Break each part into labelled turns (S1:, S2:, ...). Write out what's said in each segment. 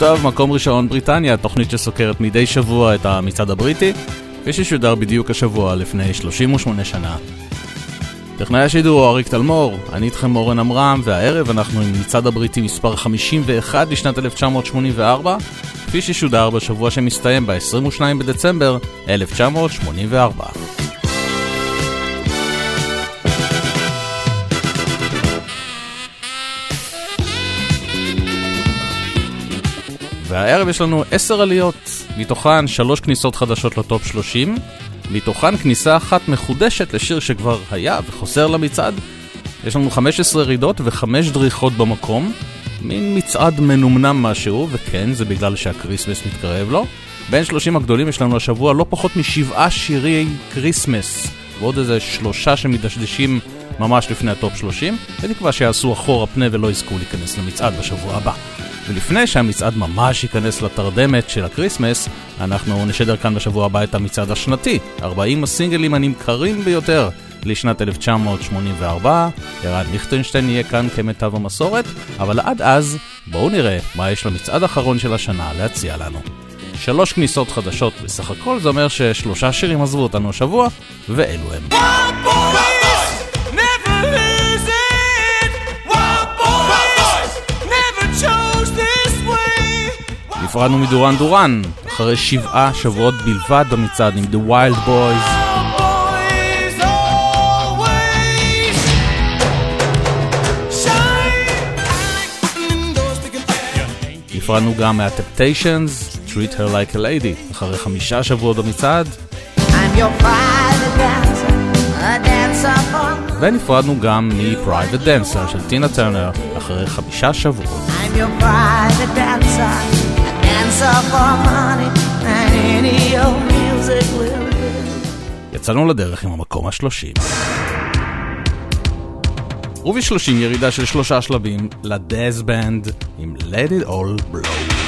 S1: טוב, מקום ראשון בריטניה, תוכנית שסוקרת מדי שבוע את המצעד הבריטי, כפי ששודר בדיוק השבוע לפני 38 שנה. טכנאי השידור הוא אריק תלמור, אני איתכם אורן עמרם, והערב אנחנו עם מצעד הבריטי מספר 51 לשנת 1984, כפי ששודר בשבוע שמסתיים ב-22 בדצמבר 1984. והערב יש לנו 10 עליות, מתוכן 3 כניסות חדשות לטופ 30, מתוכן כניסה אחת מחודשת לשיר שכבר היה וחוזר למצעד. יש לנו 15 ירידות ו-5 דריכות במקום, מין מצעד מנומנם משהו, וכן, זה בגלל שהקריסמס מתקרב לו. בין 30 הגדולים יש לנו השבוע לא פחות משבעה שירי קריסמס, ועוד איזה שלושה שמדשדשים ממש לפני הטופ 30, ותקווה שיעשו אחורה פנה ולא יזכו להיכנס למצעד בשבוע הבא. ולפני שהמצעד ממש ייכנס לתרדמת של הקריסמס, אנחנו נשדר כאן בשבוע הבא את המצעד השנתי, 40 הסינגלים הנמכרים ביותר לשנת 1984. ערן ליכטנשטיין יהיה כאן כמיטב המסורת, אבל עד אז, בואו נראה מה יש למצעד האחרון של השנה להציע לנו. שלוש כניסות חדשות בסך הכל, זה אומר ששלושה שירים עזבו אותנו השבוע, ואלו הם. נפרדנו מדורן דורן, אחרי שבעה שבועות בלבד במצעד עם The Wild Boys. נפרדנו גם מה-Temptations, Treat Her Like a Lady, אחרי חמישה שבועות במצעד. ונפרדנו גם מ-Private Dancer של טינה טרנר, אחרי חמישה שבועות. I'm your private dancer. יצאנו לדרך עם המקום השלושים. ובשלושים ירידה של שלושה שלבים לדאז בנד עם Let It All Blow.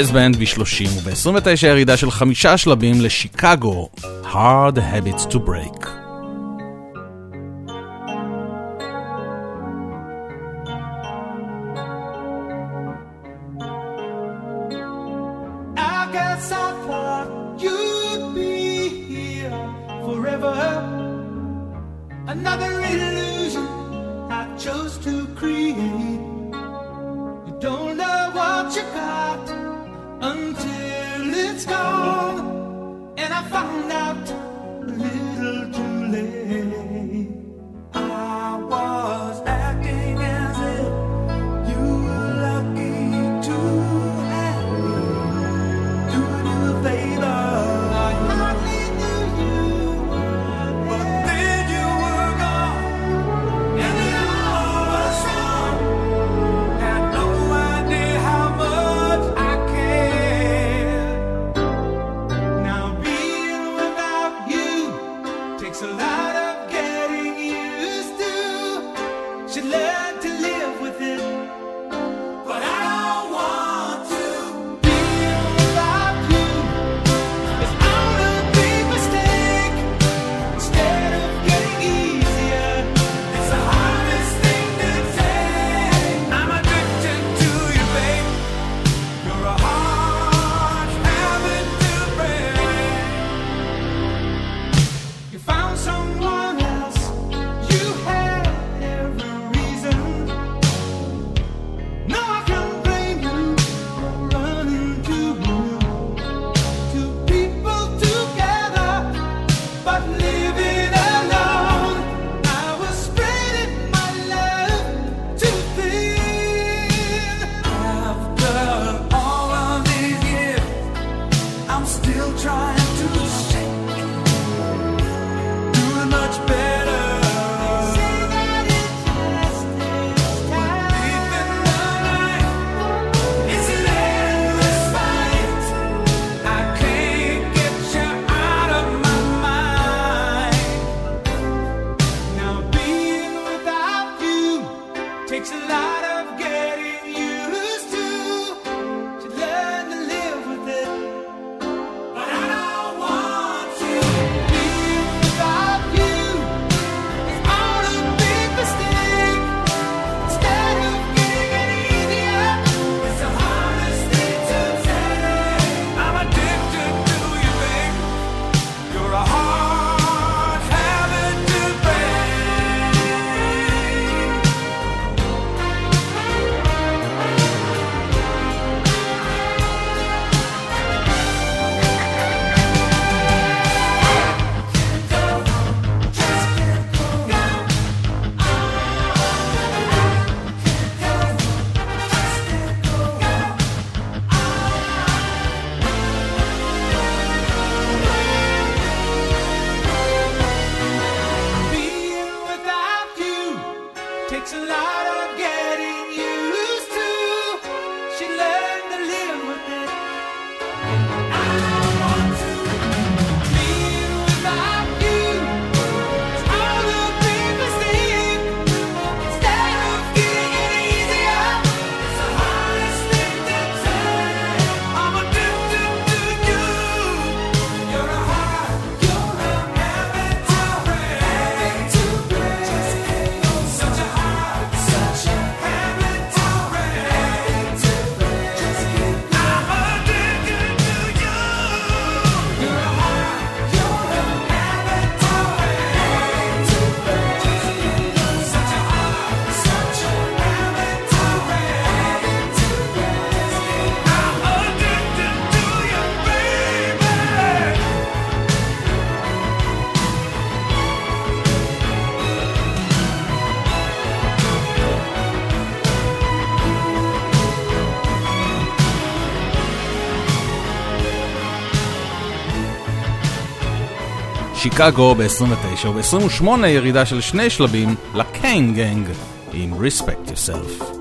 S2: דזבנד ב-30, וב-29 ירידה של חמישה שלבים לשיקגו, Hard Habits to Break. שיקגו ב-29 וב-28 ירידה של שני שלבים לקיין גנג עם Respect Yourself.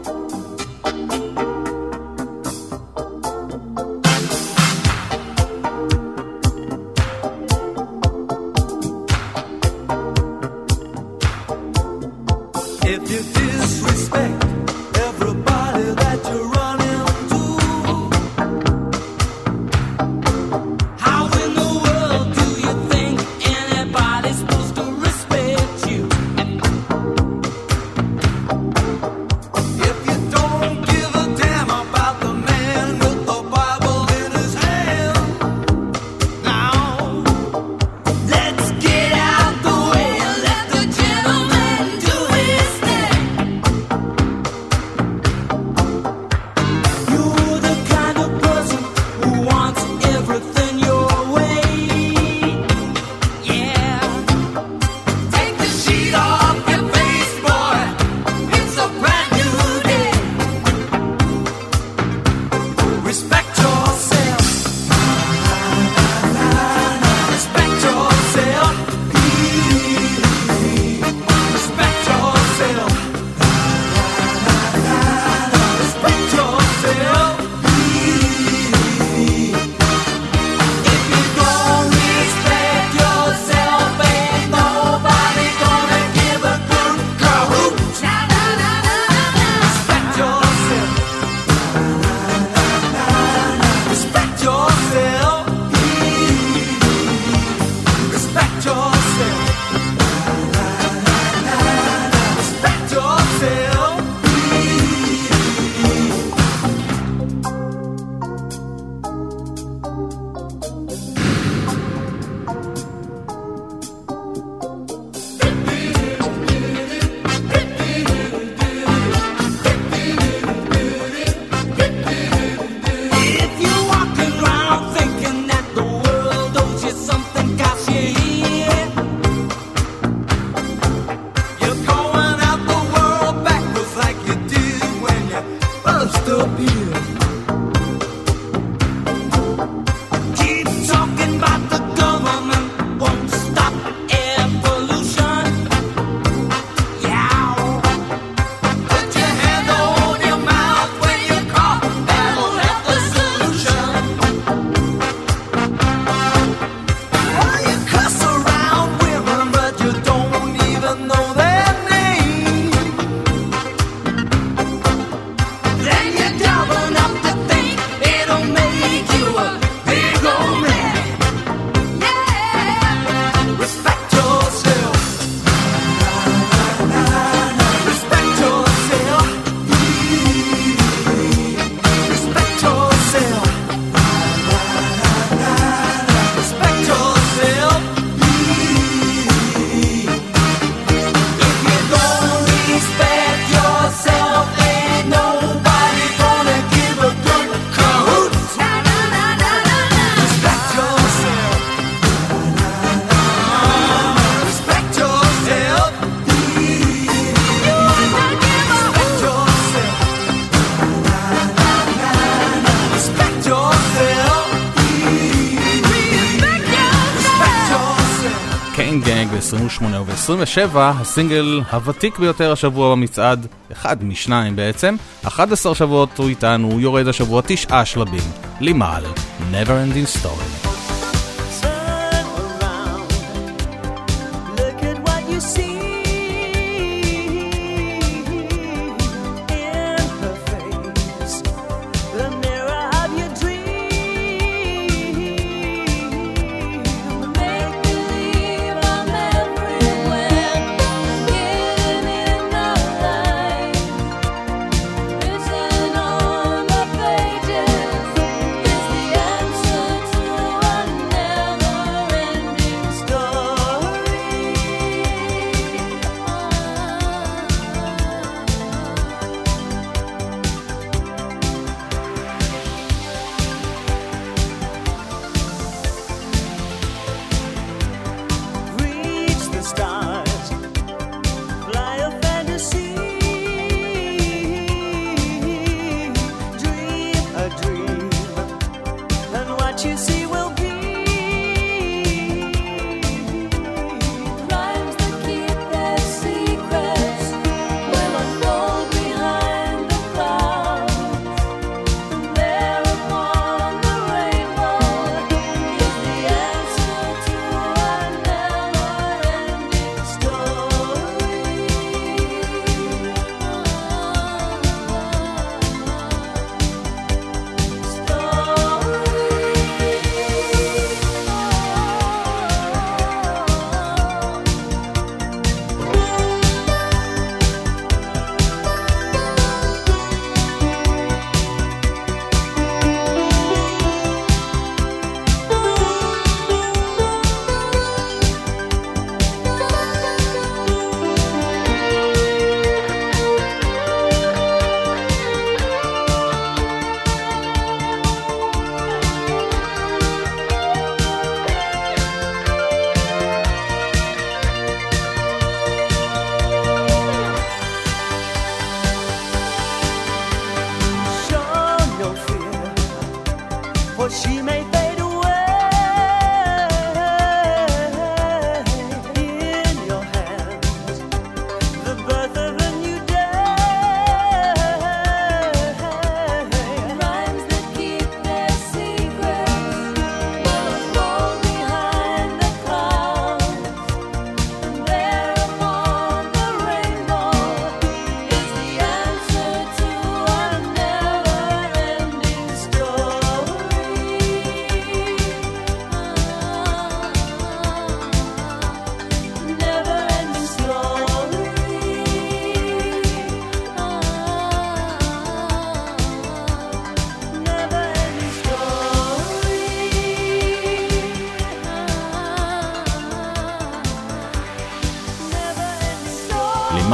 S3: ב-28 וב-27, הסינגל הוותיק ביותר השבוע במצעד, אחד משניים בעצם, 11 שבועות הוא איתנו, יורד השבוע תשעה שלבים, לימל, Never Ending Story.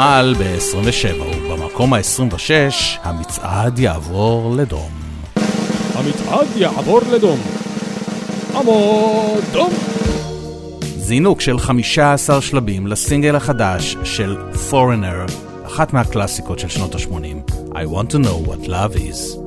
S3: אבל ב-27 ובמקום ה-26 המצעד יעבור לדום.
S4: המצעד יעבור לדום. עמוד דום.
S3: זינוק של 15 שלבים לסינגל החדש של Foreigner, אחת מהקלאסיקות של שנות ה-80, I want to know what love is.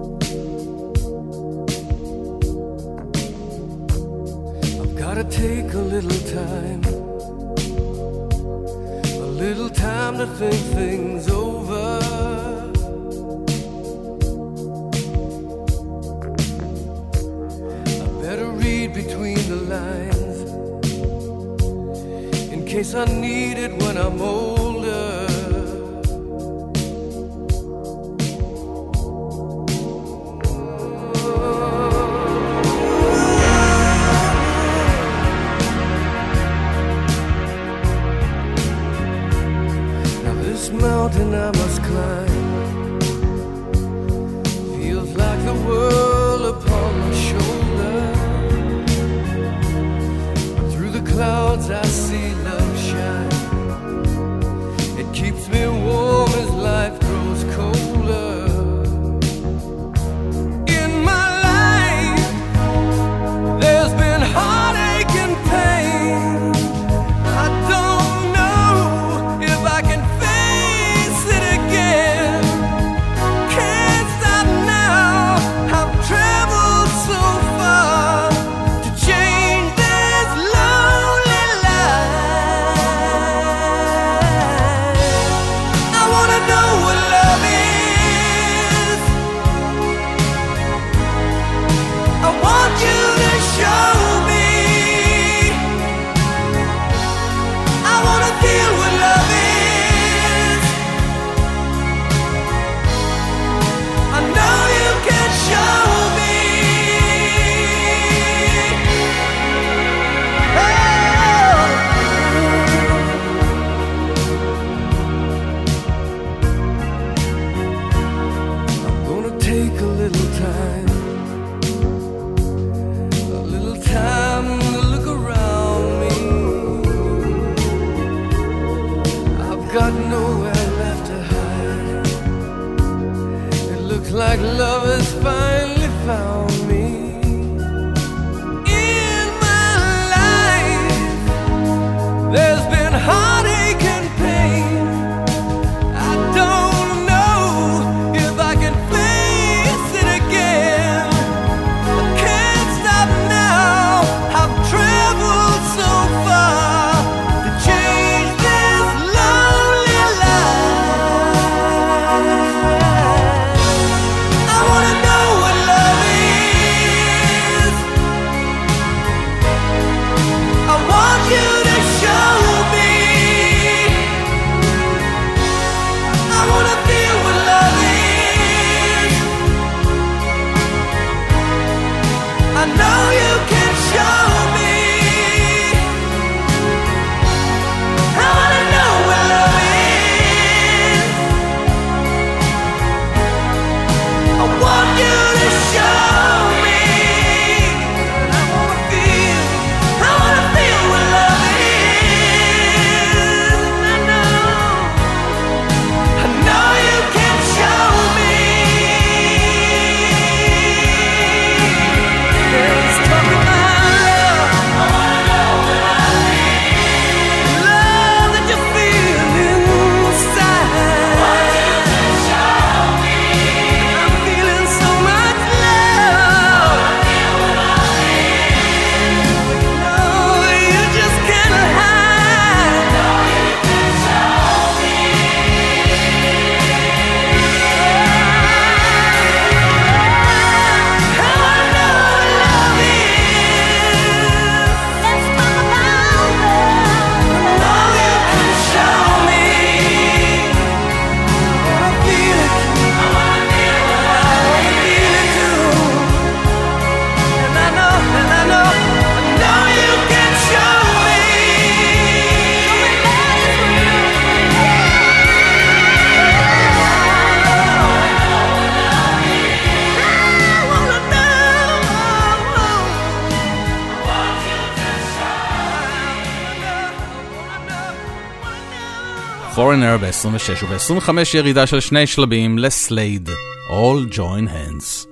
S5: Nightmare ב-26 וב-25 ירידה של שני שלבים לסלייד, All Join Hands.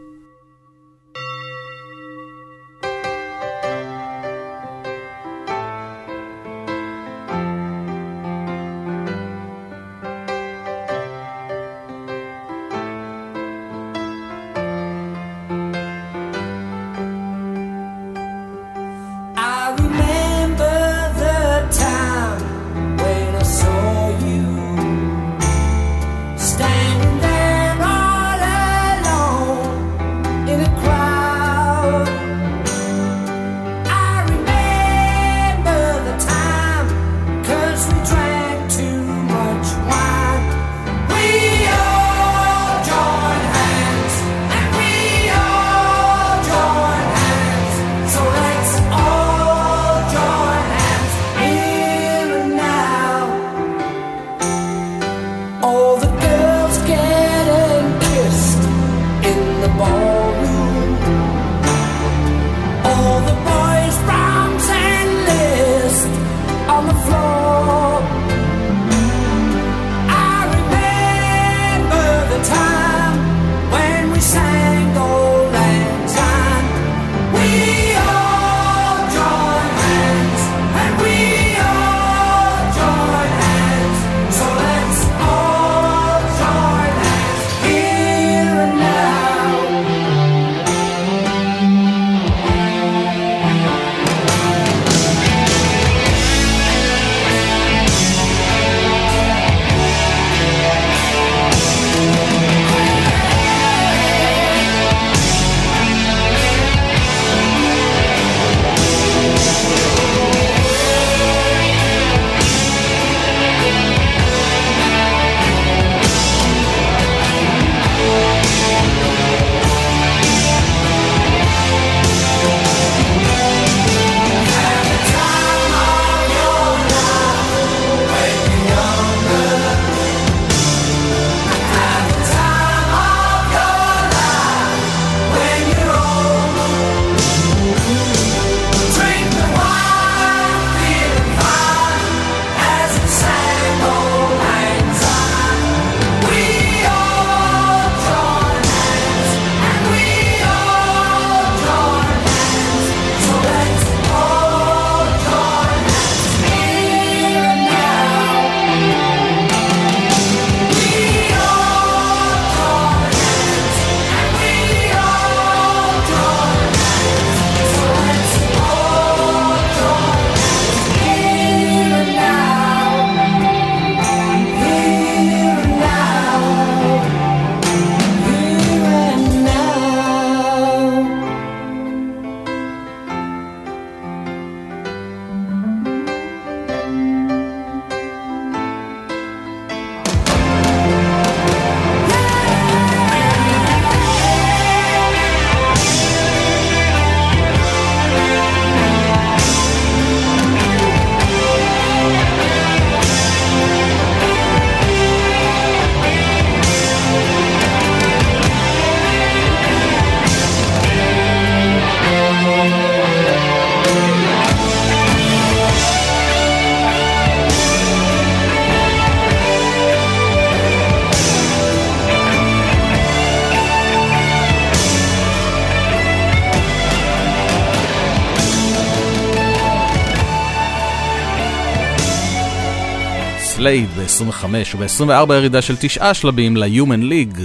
S1: ב-25 וב-24 ירידה של תשעה שלבים ל-Human League,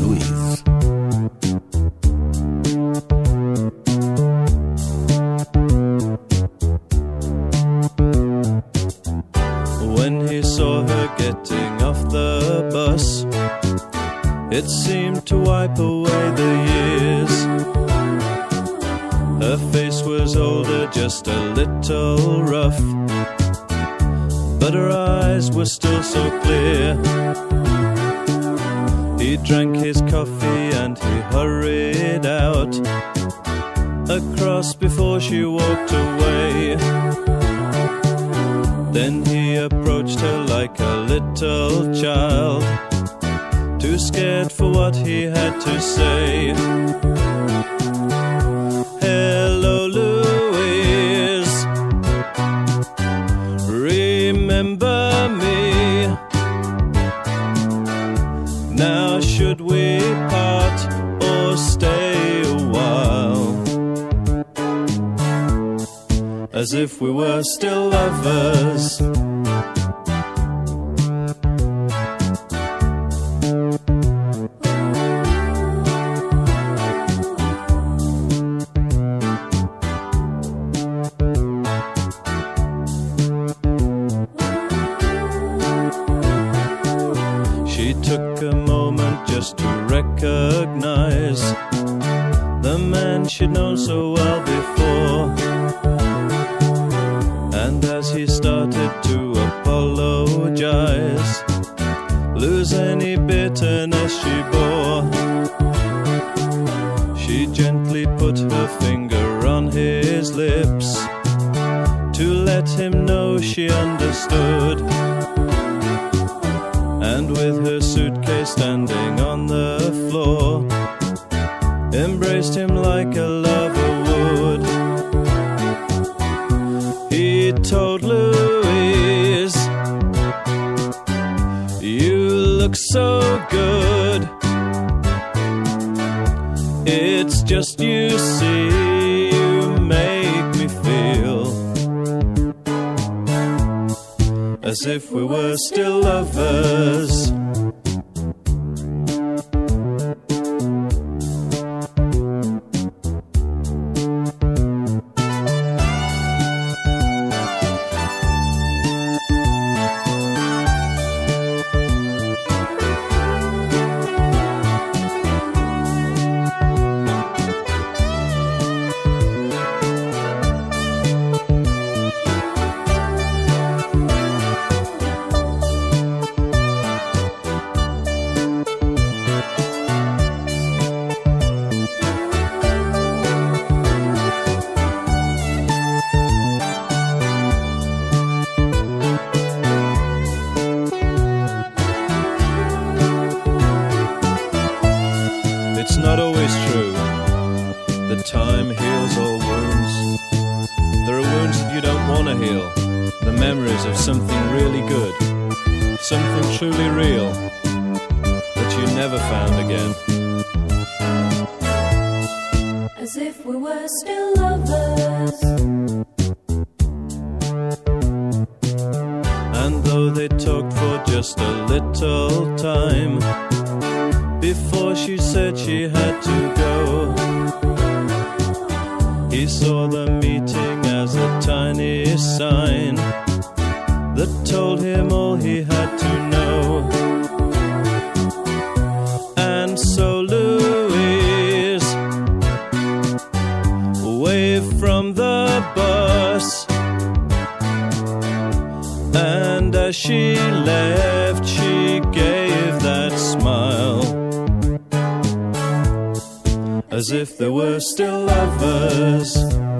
S1: לואיז.
S6: When he saw her getting off the bus, it seemed to wipe away the years. Her face was older, just a little rough, but her were still so clear. He drank his coffee and he hurried out across before she walked away. Then he approached her like a little child, too scared for what he had to say. As if we were still lovers. That told him all he had to know. And so Louise waved from the bus. And as she left, she gave that smile. As if they were still lovers.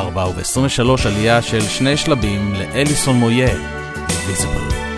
S1: וב-23 עלייה של שני שלבים לאליסון מויה, Invisible.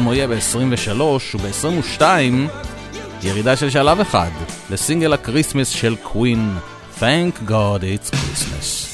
S7: אליסון מוייה ב-23 וב-22 ירידה של שלב אחד לסינגל הקריסמס של קווין Thank God It's Christmas.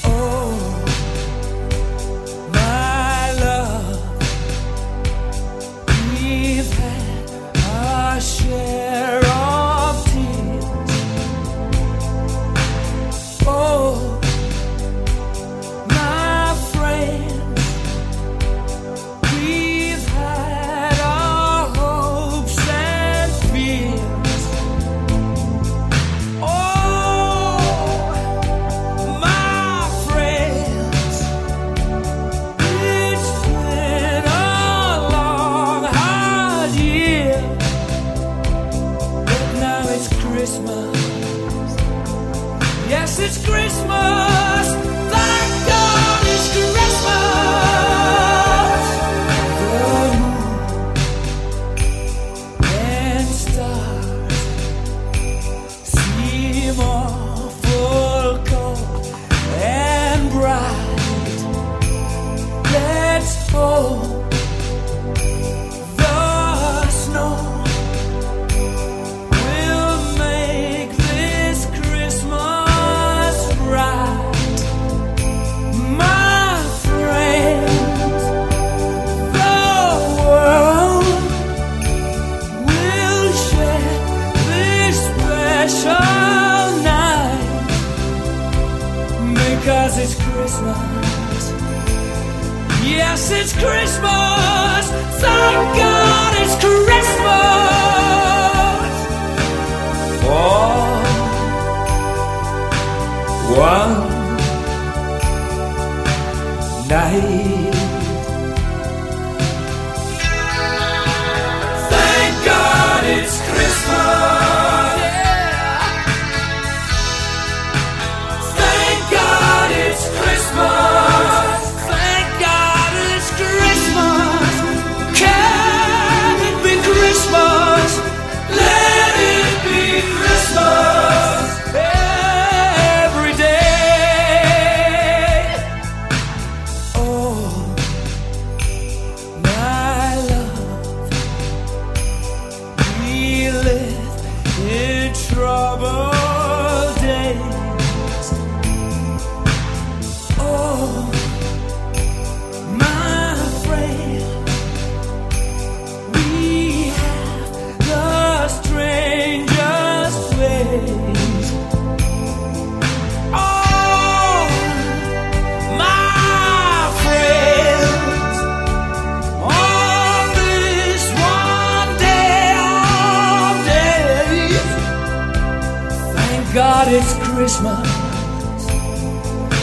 S1: Christmas.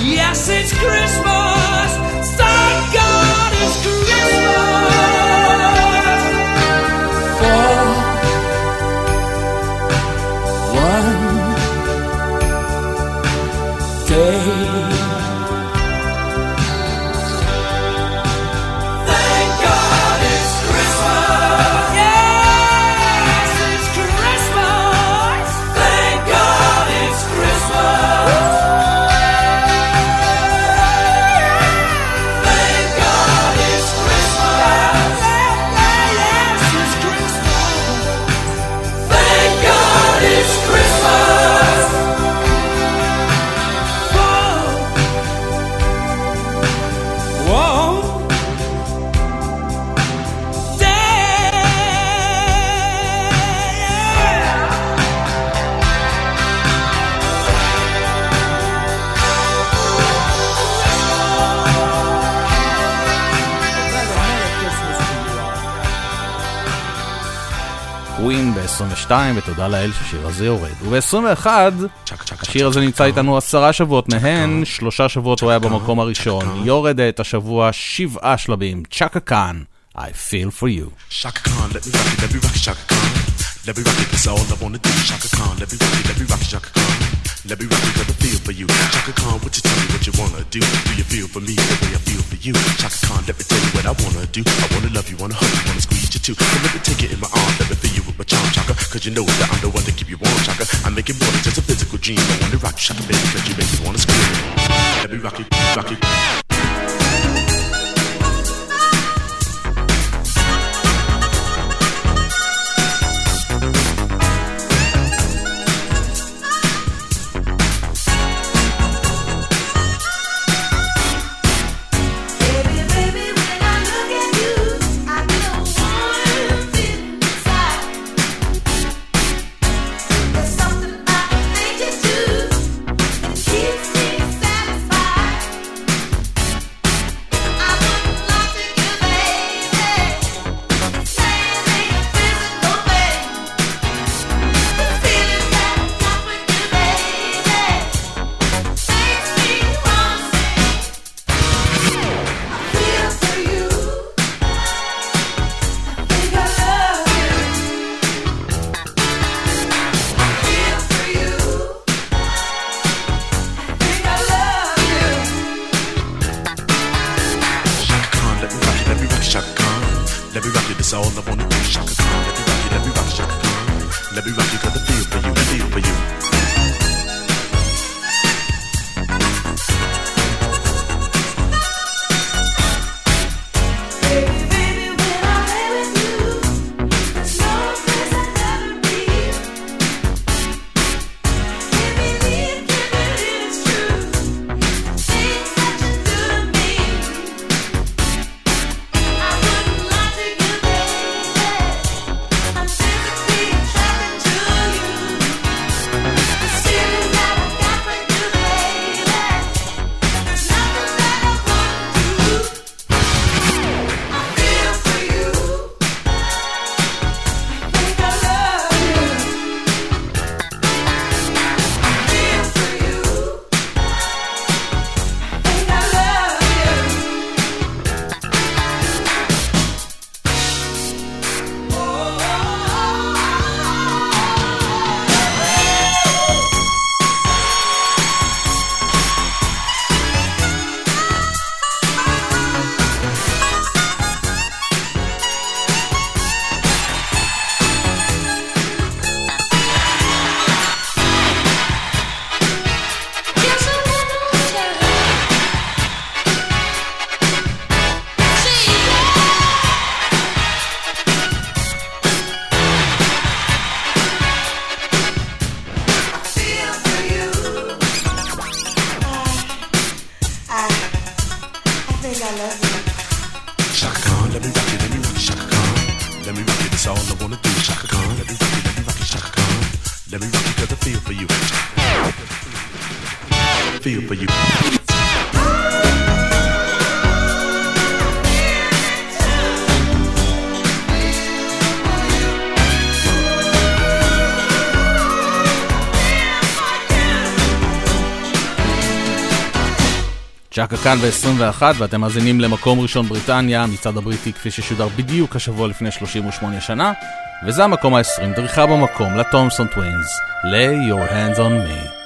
S1: Yes, it's Christmas. Thank God it's Christmas.
S7: ב-22, ותודה לאל שהשיר הזה יורד. וב-21, השיר הזה נמצא איתנו עשרה שבועות מהן, שלושה שבועות הוא היה במקום הראשון. יורד את השבוע שבעה שלבים. צ'קה קאן, I feel for you.
S8: Shaka Khan, let me rock it, let me rock Shaka Khan. Let me rock it, that's all I wanna do. Shaka Khan, let me rock it, let me rock Shaka Khan. Let me rock it, let me feel for you. Shaka Khan, what you tell me what you wanna do? Do you feel for me the way I feel for you? Shaka Khan, let me tell you what I wanna do. I wanna love you, wanna hug you, wanna squeeze you too. So let me take it in my arms, let me feel you with my charm, Shaka. Cause you know that I'm the one to keep you warm, Chaka. I make it more than just a physical dream. I wanna rock you, Shaka, baby, cause you make me wanna scream. Let me rock you, rock you.
S7: מוזיקה כאן ב-21 ואתם מאזינים למקום ראשון בריטניה, מצעד הבריטי כפי ששודר בדיוק השבוע לפני 38 שנה, וזה המקום ה-20, דריכה במקום לתומסון טווינס, lay your hands on me.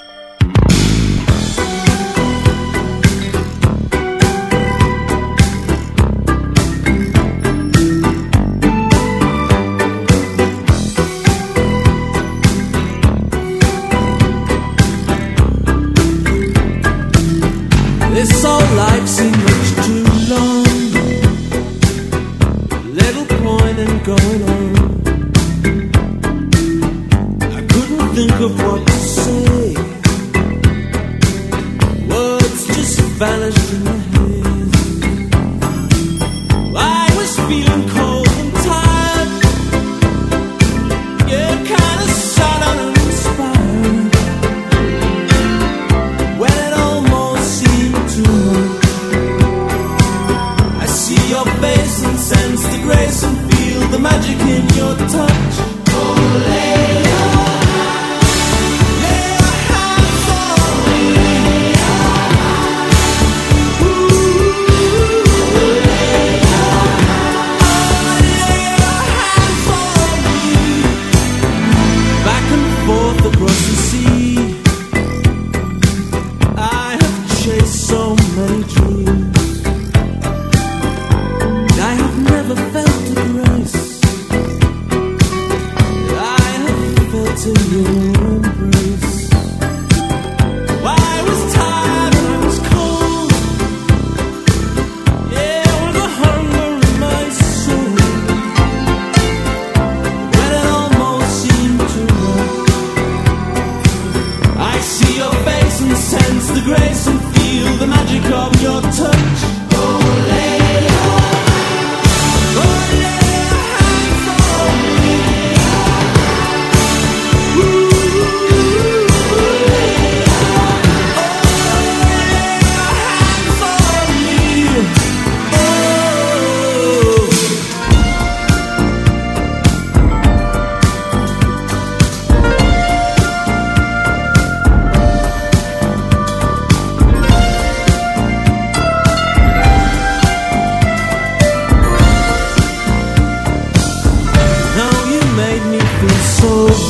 S9: so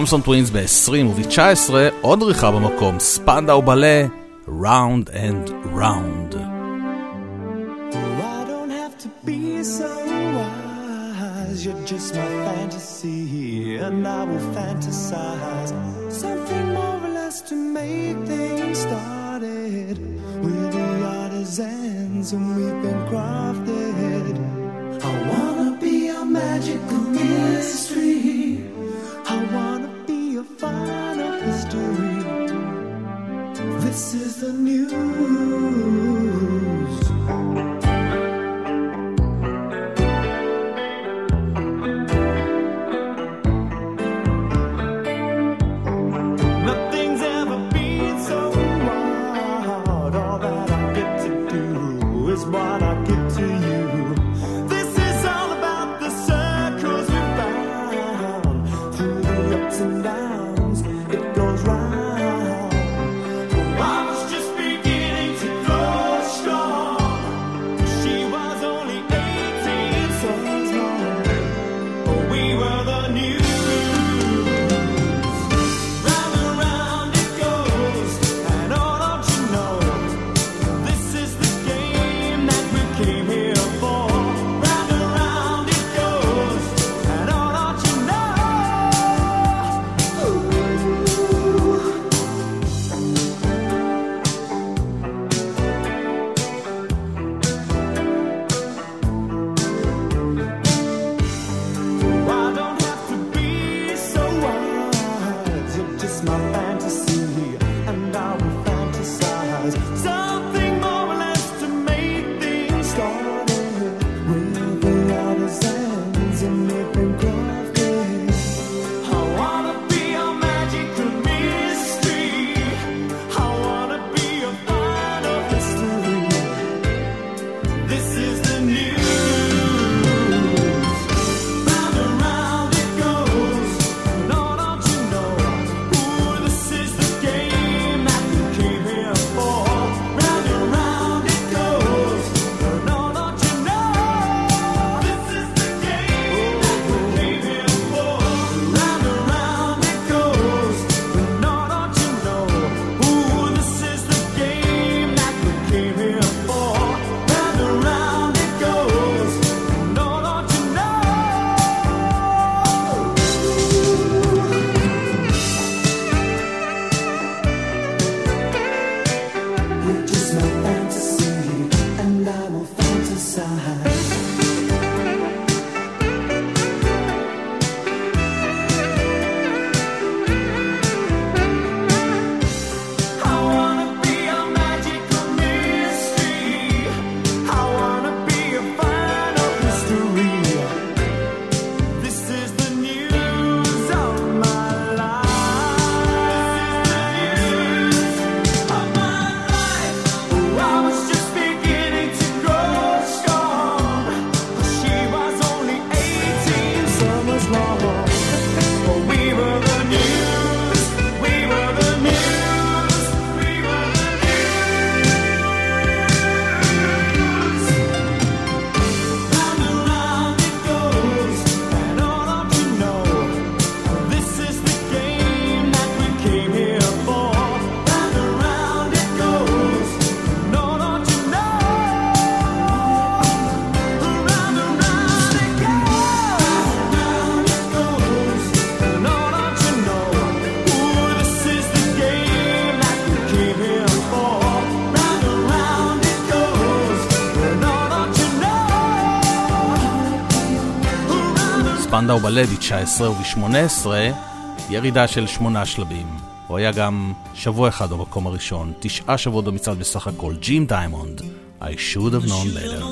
S1: תומסון טווינס ב-20 וב-19, עוד דריכה במקום, ספנדאו בלה,
S10: Round and Round.
S1: ספנדאו בלה ב-19 וב-18, ירידה של שמונה שלבים. הוא היה גם שבוע אחד במקום הראשון, תשעה שבועות במצעד בסך הכל, ג'ים דיימונד, I should have known better.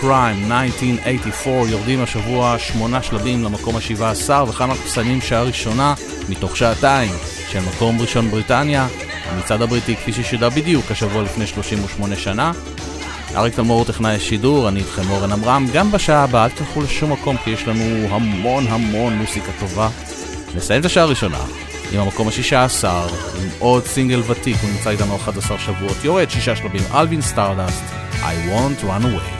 S1: Sexcrime 1984 יורדים השבוע שמונה שלבים למקום ה-17 וכאן אנחנו מסיימים שעה ראשונה מתוך שעתיים של מקום ראשון בריטניה, המצעד הבריטי כפי ששודר בדיוק השבוע לפני 38 שנה. אריק תלמור הוא טכנאי השידור, אני איתכם אורן עמרם, גם בשעה הבאה אל תלכו לשום מקום כי יש לנו המון המון מוסיקה טובה. נסיים את השעה הראשונה עם המקום ה-16, עם עוד סינגל ותיק, הוא נמצא איתנו 11 שבועות, יורד שישה שלבים, אלווין סטארדאסט, I
S7: won't run away.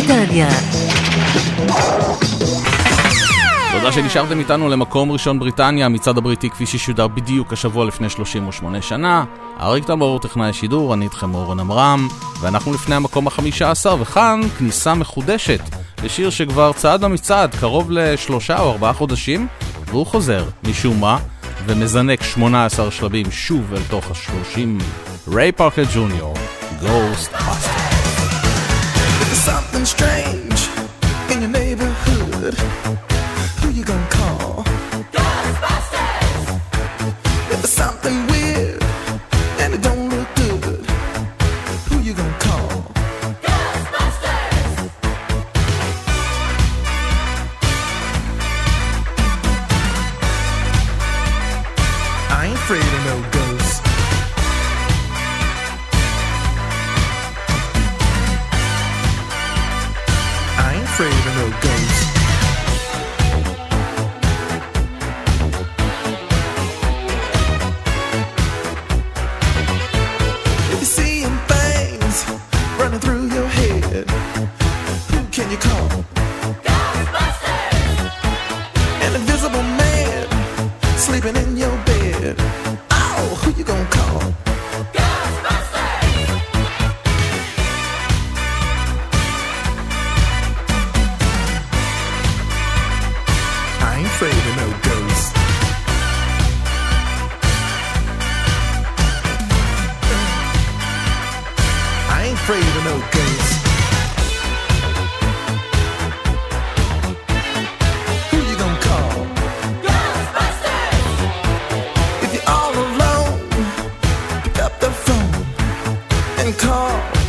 S11: בריטניה.
S1: תודה שנשארתם איתנו למקום ראשון בריטניה, המצעד הבריטי כפי ששודר בדיוק השבוע לפני 38 שנה. אריק טלמור טכנאי השידור, אני איתכם אורן עמרם, ואנחנו לפני המקום החמישה עשר, וכאן כניסה מחודשת לשיר שכבר צעד במצעד קרוב לשלושה או ארבעה חודשים, והוא חוזר, משום מה, ומזנק 18 שלבים שוב אל תוך השלושים. ריי פארקר ג'וניור, Ghost
S12: פאק. constraints. call.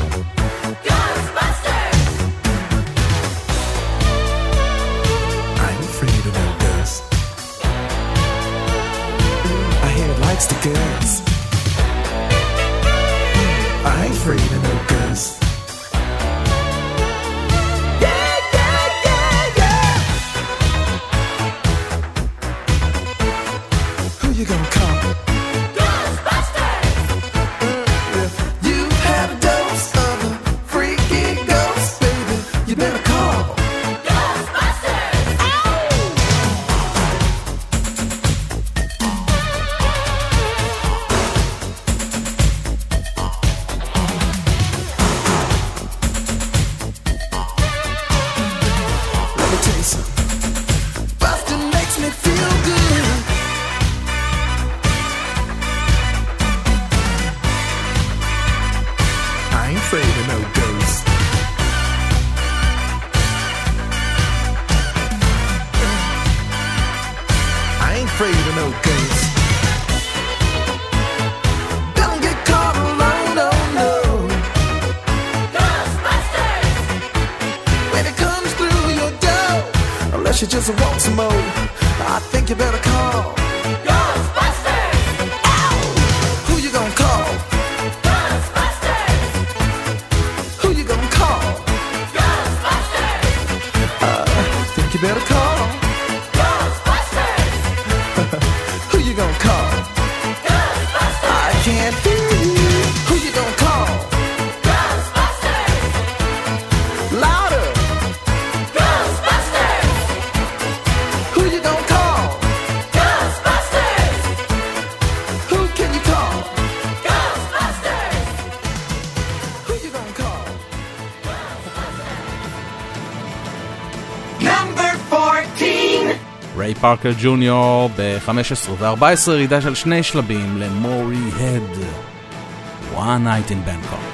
S13: פארקר ג'וניור ב-15 ו-14 ירידה של שני שלבים למורי הד. One Night in Bangkok.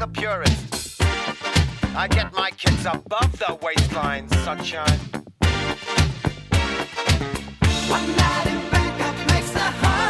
S14: the
S7: purest. I
S14: get my kids above the waistline, sunshine.
S7: One night in Bangkok makes
S15: the
S13: heart.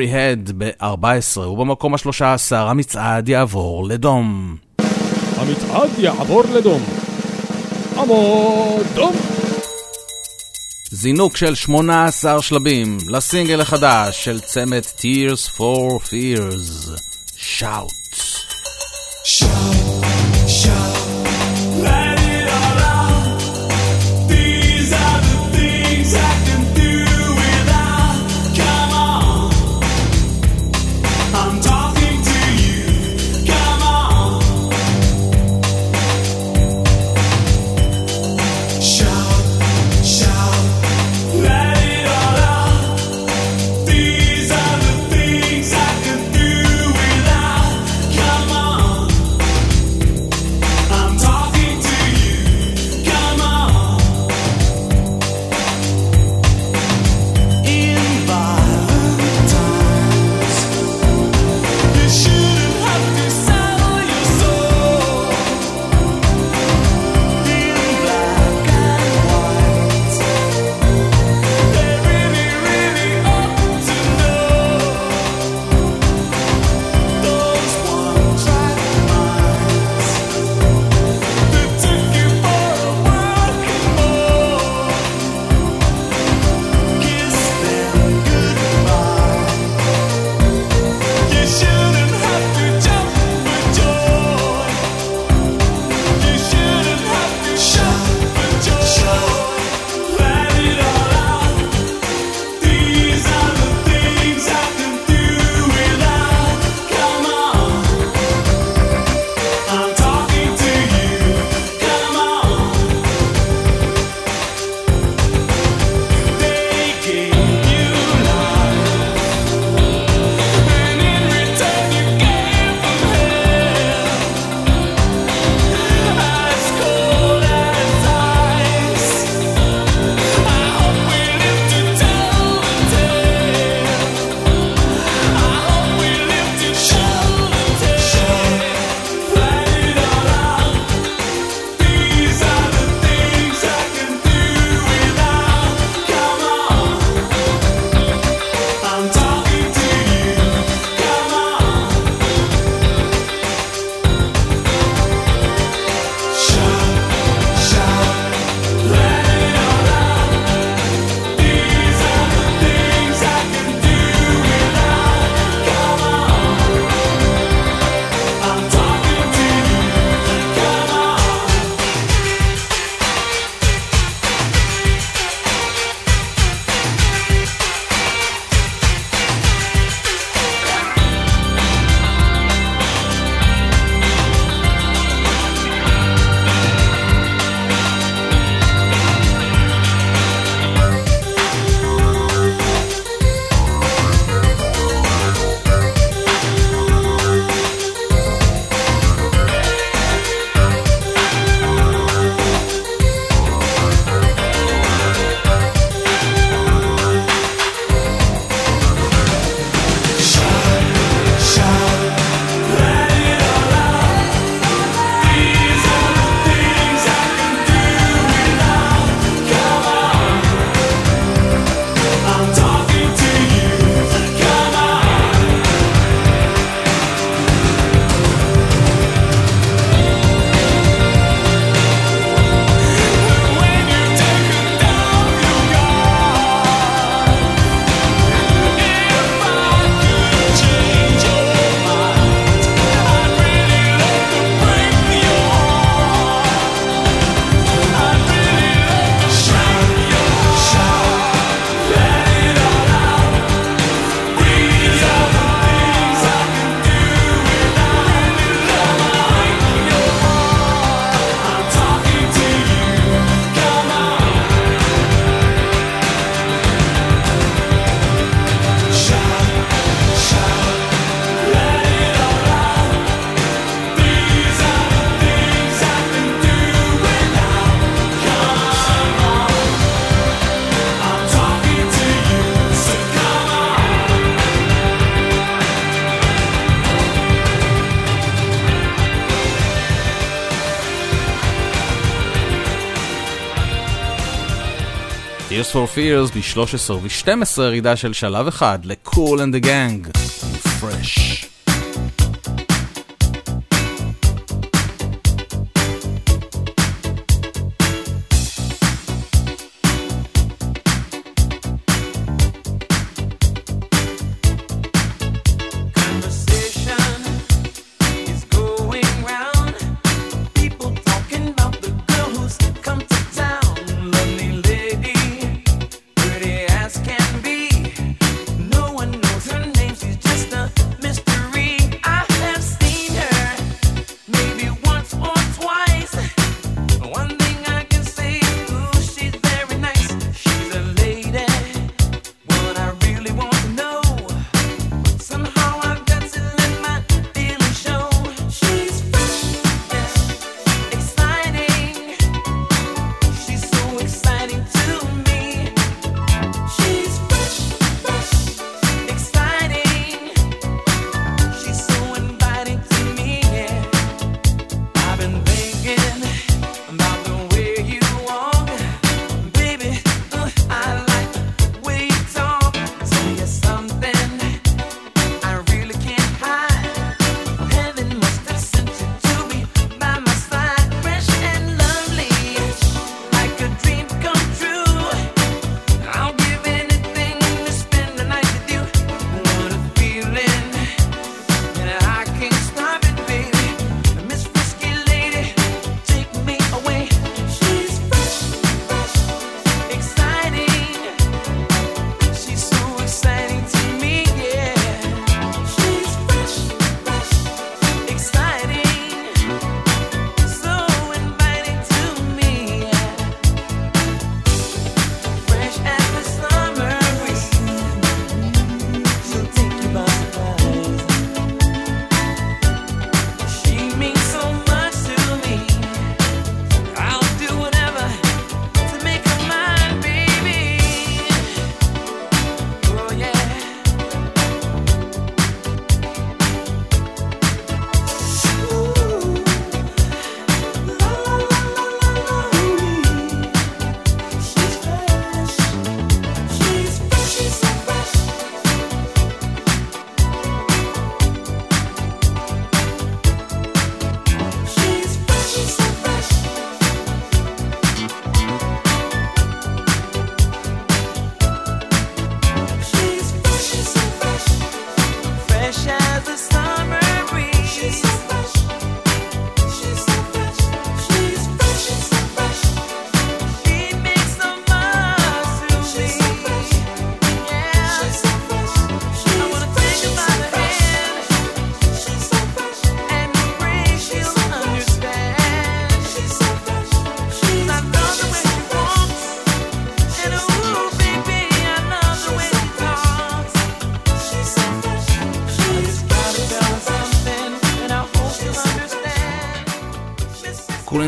S10: Sorry הד ב-14 ובמקום ה-13 המצעד יעבור לדום.
S4: המצעד יעבור לדום. עמוד דום.
S10: זינוק של 18 שלבים לסינגל החדש של צמד Tears for Fears. שאוט.
S16: Tears for Fears ב-13 ו-12 ירידה של שלב אחד ל-Cool and the Gang.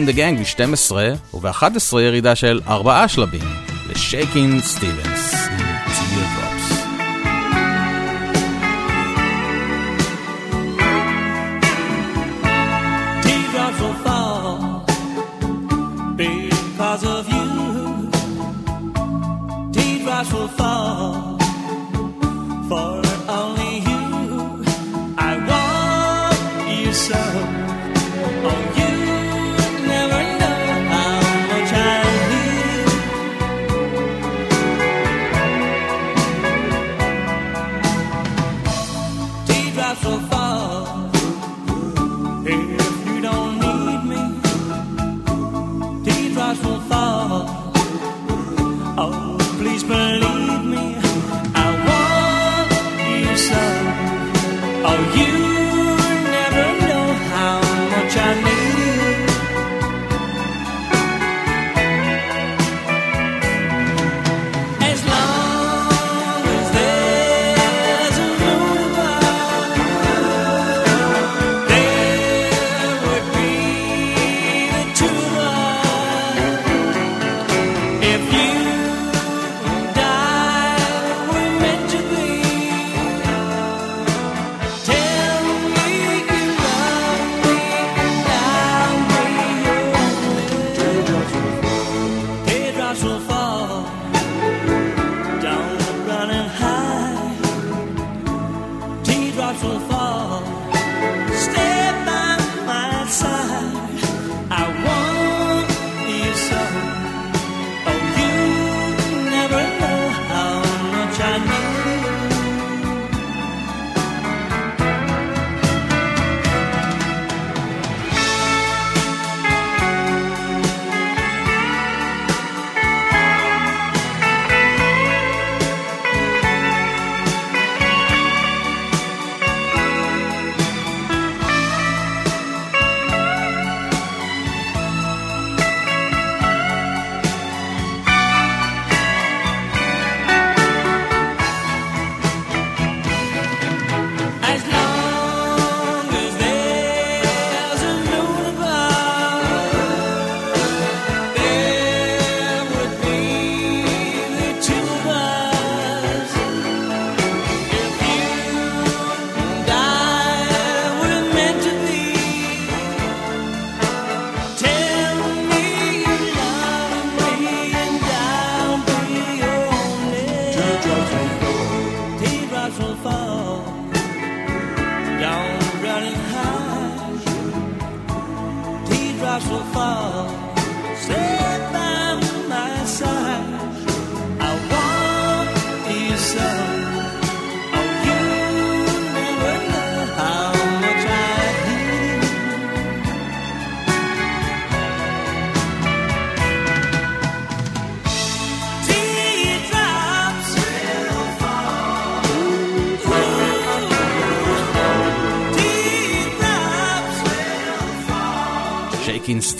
S1: and the
S16: Gang ב-12, וב-11 ירידה של 4 שלבים, ל-Shaking
S7: Steven.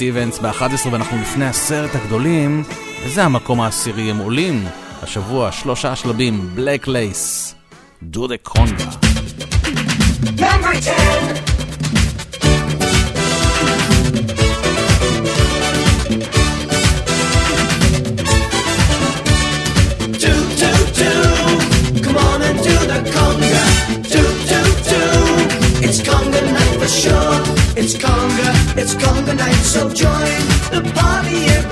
S7: סטיבנס ב-11 ואנחנו לפני עשרת הגדולים, וזה המקום העשירי, הם עולים. השבוע שלושה שלבים, בלק לייס,
S17: דו דה קונגה. It's Conga, it's Conga. so join the party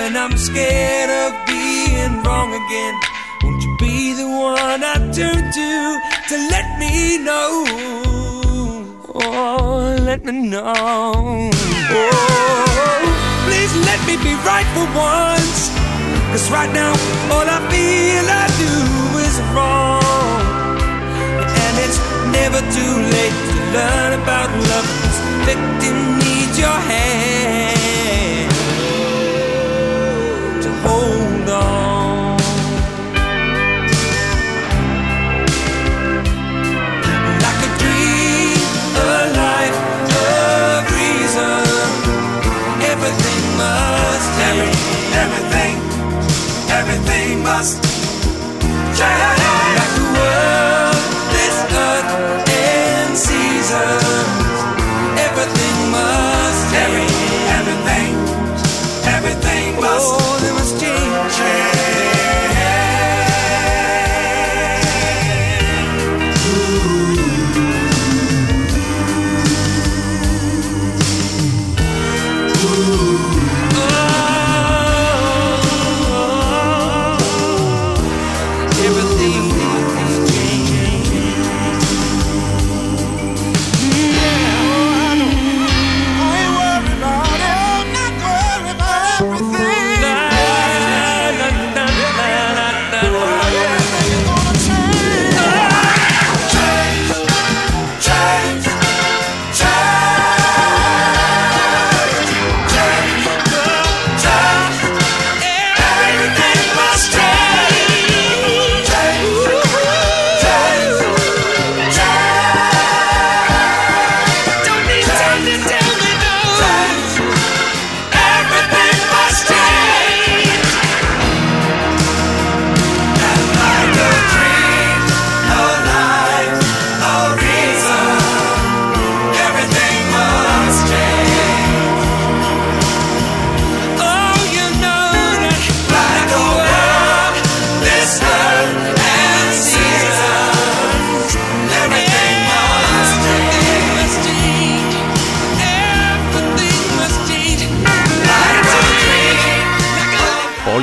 S10: when I'm scared of being wrong again? Won't you be the one I turn to to let me know? Oh, let me know. Oh, please let me be right for once. Cause right now, all I feel I do is wrong. And it's never too late to learn about love. This victim needs your hand. everything must change. Like the world, this earth and seasons, everything must change. Every, everything, everything must.
S16: Oh,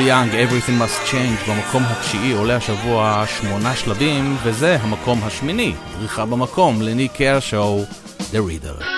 S16: יאנג, Everything Must Change, במקום התשיעי עולה השבוע שמונה שלבים, וזה המקום השמיני, דריכה במקום לניק קרשו, The Reader.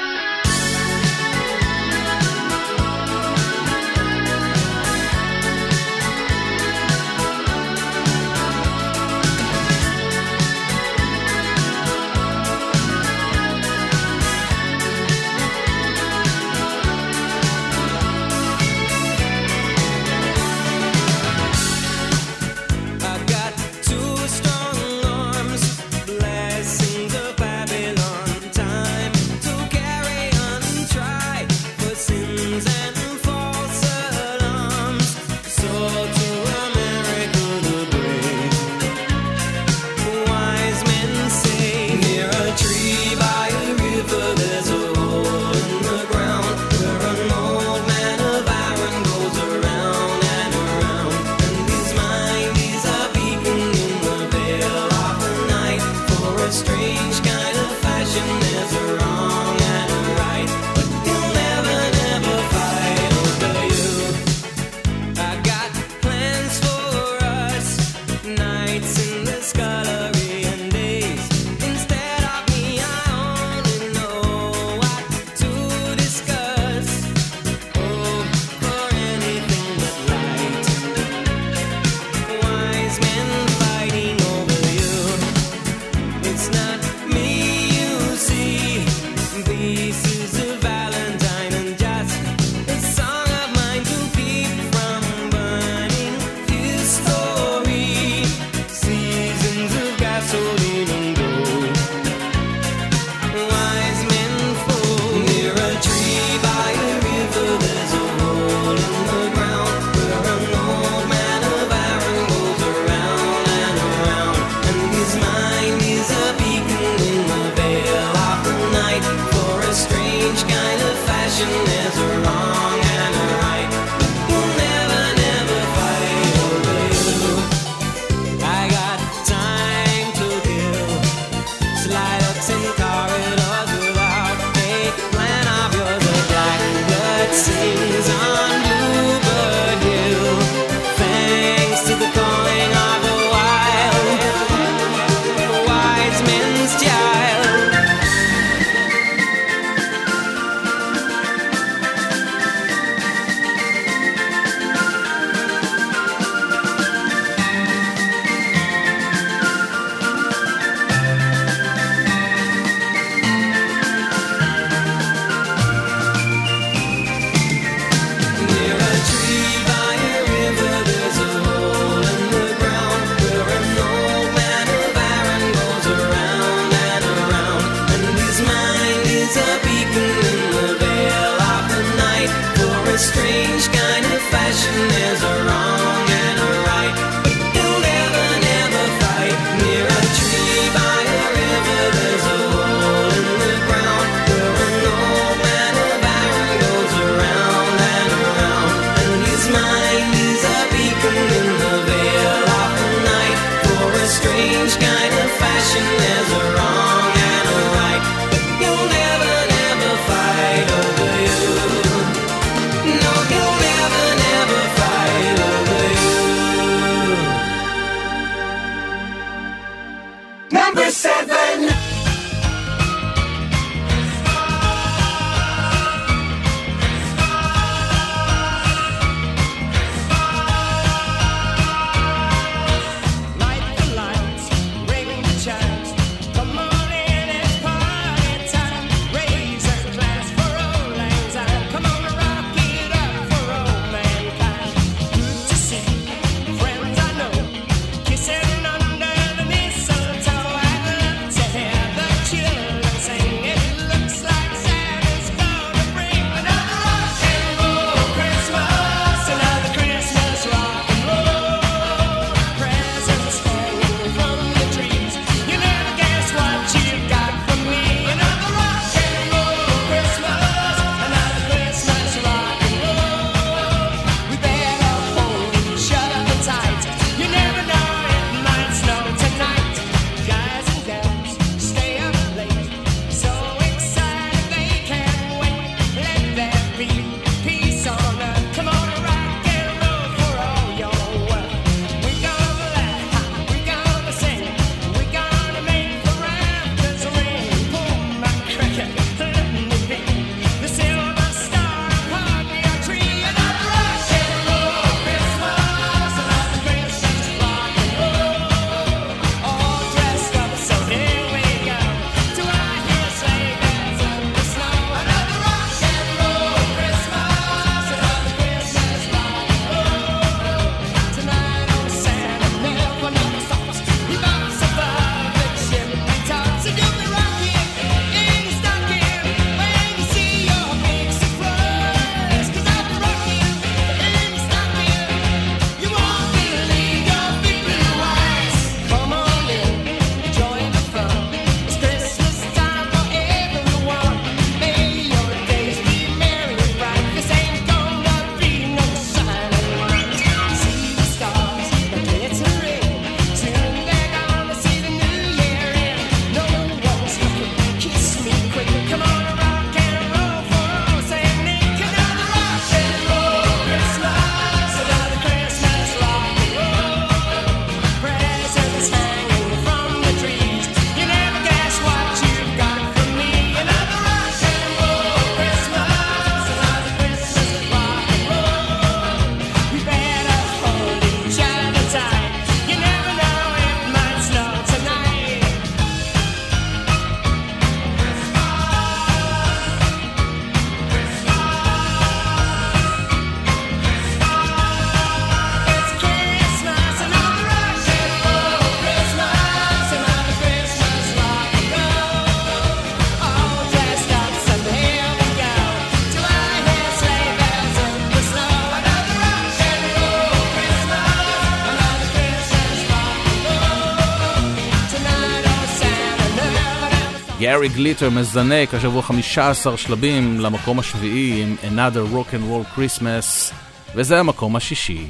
S1: גארי גליטר מזנק השבוע 15 שלבים למקום השביעי עם Another Rock and Roll Christmas, וזה המקום השישי.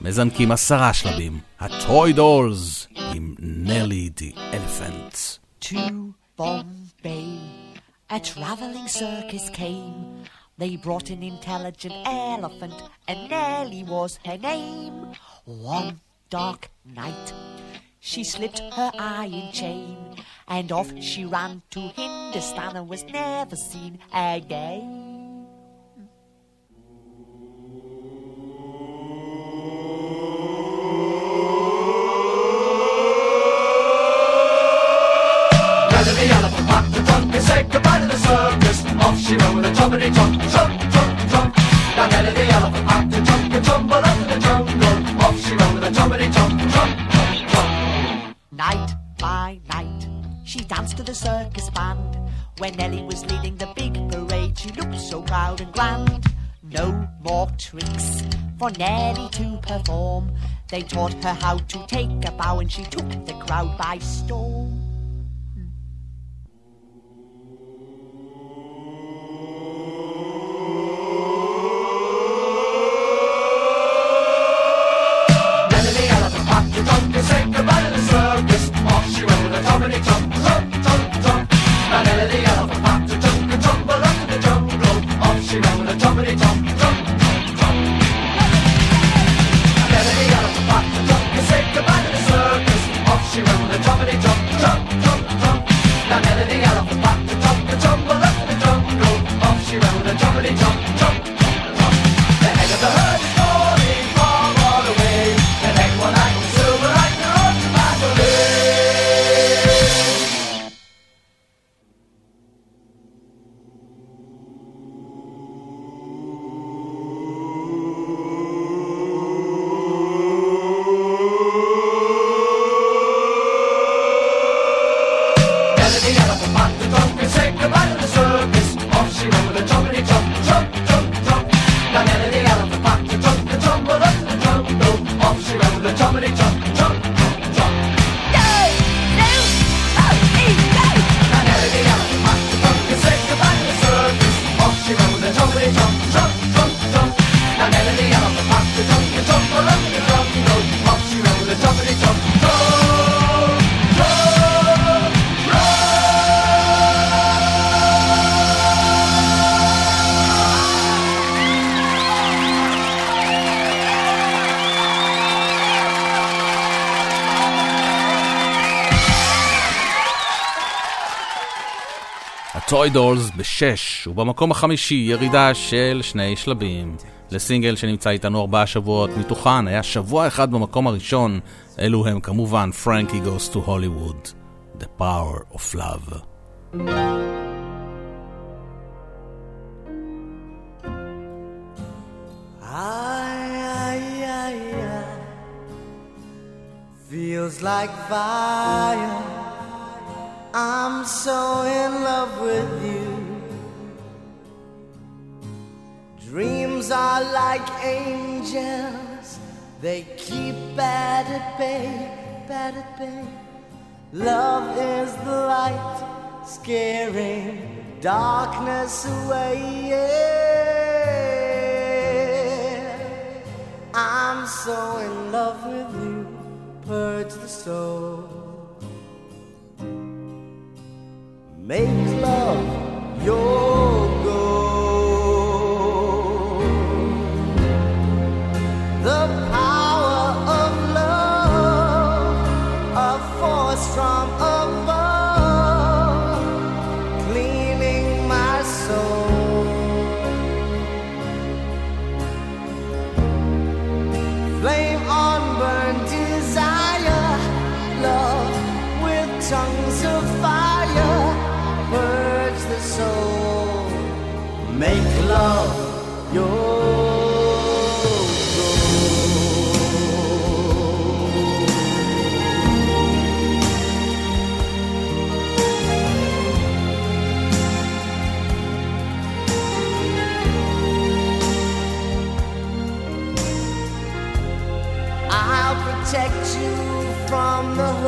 S1: מזנקים עשרה שלבים, הטוי דולס עם נלי די אלפנט.
S17: A traveling circus came. They brought an intelligent elephant, and Nellie was her name. One dark night, she slipped her iron chain, and off she ran to Hindustan and was never seen again.
S10: Off she ran with a elephant jump and tumble up the jungle. Off she ran with a.
S17: Night by night she danced to the circus band. When Nellie was leading the big parade, she looked so proud and grand. No more tricks for Nellie to perform. They taught her how to take a bow, and she took the crowd by storm.
S1: הטוי דולס בשש, ובמקום החמישי ירידה של שני שלבים. לסינגל שנמצא איתנו ארבעה שבועות, מתוכן היה שבוע אחד במקום הראשון, אלו הם כמובן פרנקי Goes to Hollywood, The Power of Love.
S18: Feels like fire. I'm so in love with you. Dreams are like angels, they keep bad at bay, bad at bay. Love is the light, scaring darkness away. Yeah. I'm so in love with you, purge the soul. Make love your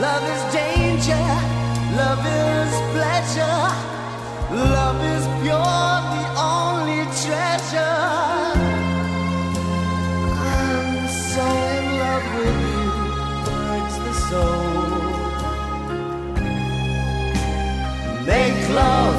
S18: Love is danger, love is pleasure. Love is pure, the only treasure. I'm so in love with you, hurts the soul. Make love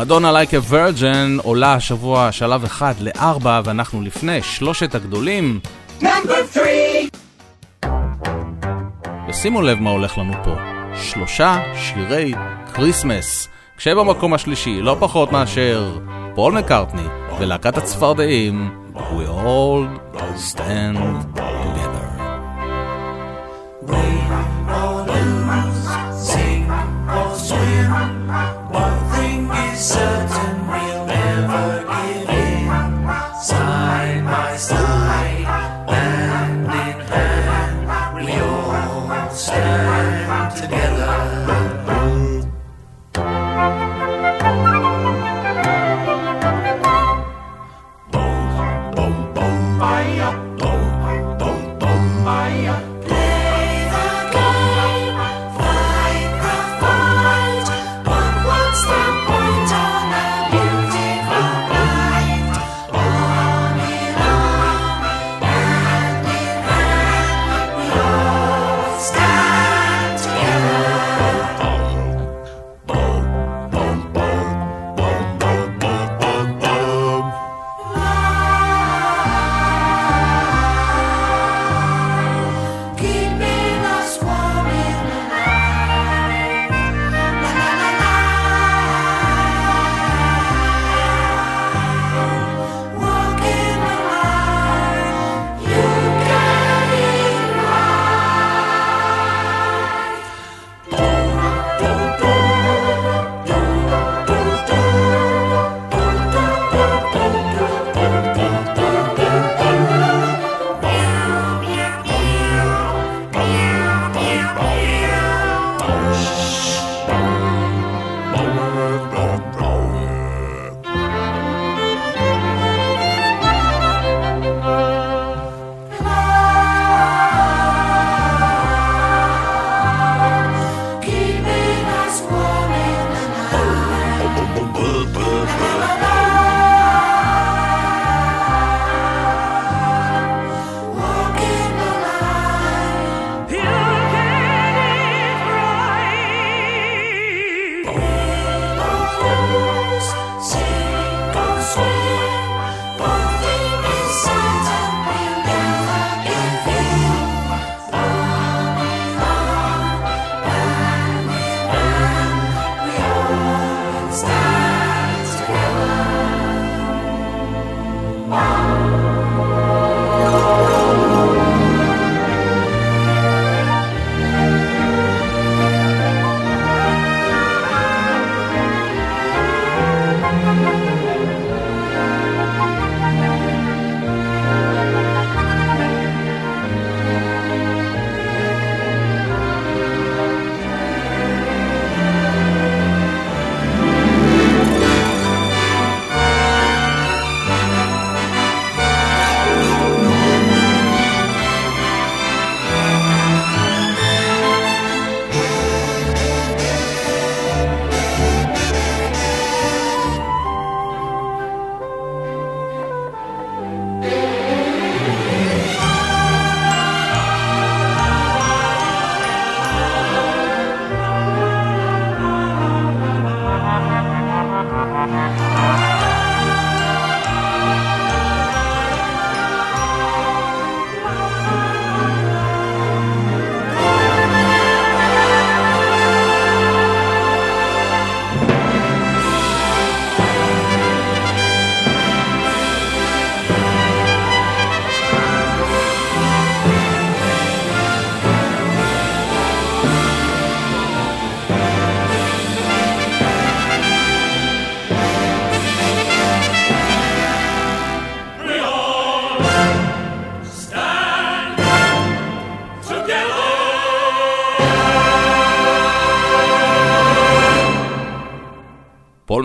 S1: מדונה Like a Virgin עולה השבוע שלב אחד לארבע ואנחנו לפני שלושת הגדולים.
S19: Number 3!
S1: ושימו לב מה הולך לנו פה. שלושה שירי כריסמס. כשבמקום השלישי לא פחות מאשר פול מקארטני ולהקת הצפרדעים We all stand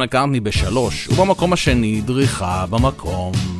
S1: מקארטני בשלוש, ובמקום השני דריכה במקום.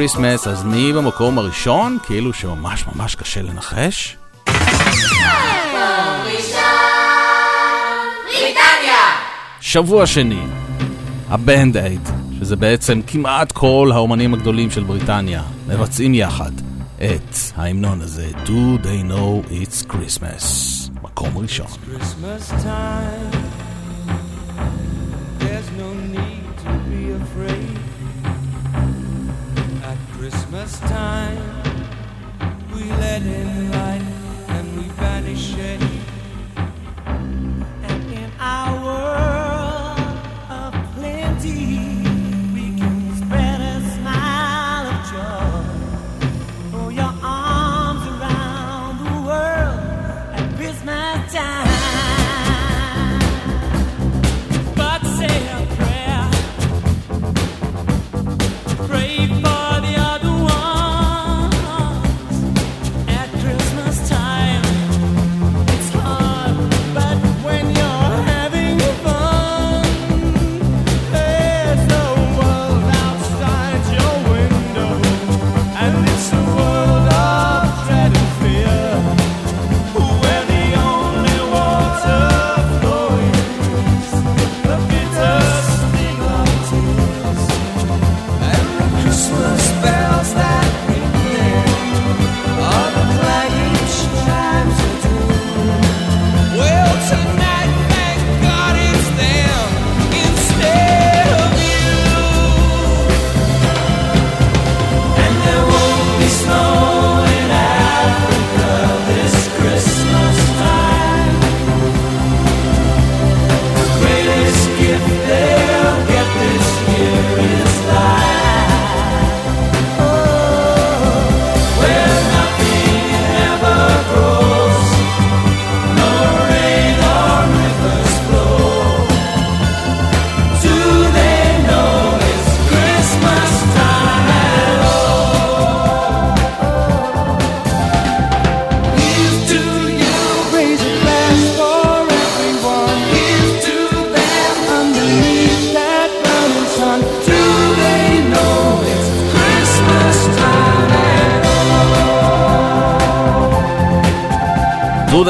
S1: Christmas, אז מי במקום הראשון? כאילו שממש ממש קשה לנחש? שבוע שני, הבנד אייד, שזה בעצם כמעט כל האומנים הגדולים של בריטניה, מבצעים יחד את ההמנון הזה, Do They Know It's Christmas, מקום ראשון.
S10: Christmas time. last time we let
S1: him lie.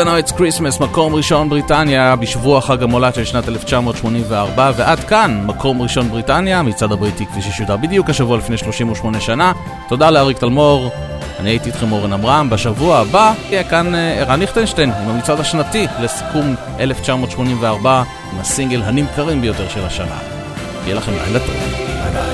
S1: Know It's Christmas, מקום ראשון בריטניה בשבוע חג המולד של שנת 1984 ועד כאן, מקום ראשון בריטניה, מצעד הבריטי כפי ששודר בדיוק השבוע לפני 38 שנה. תודה לאריק תלמור, אני הייתי איתכם אורן עמרם. בשבוע הבא יהיה כאן אה, ערן ליכטנשטיין עם המצעד השנתי לסיכום 1984 עם הסינגל הנמכרים ביותר של השנה. יהיה לכם לילה טוב, ביי ביי.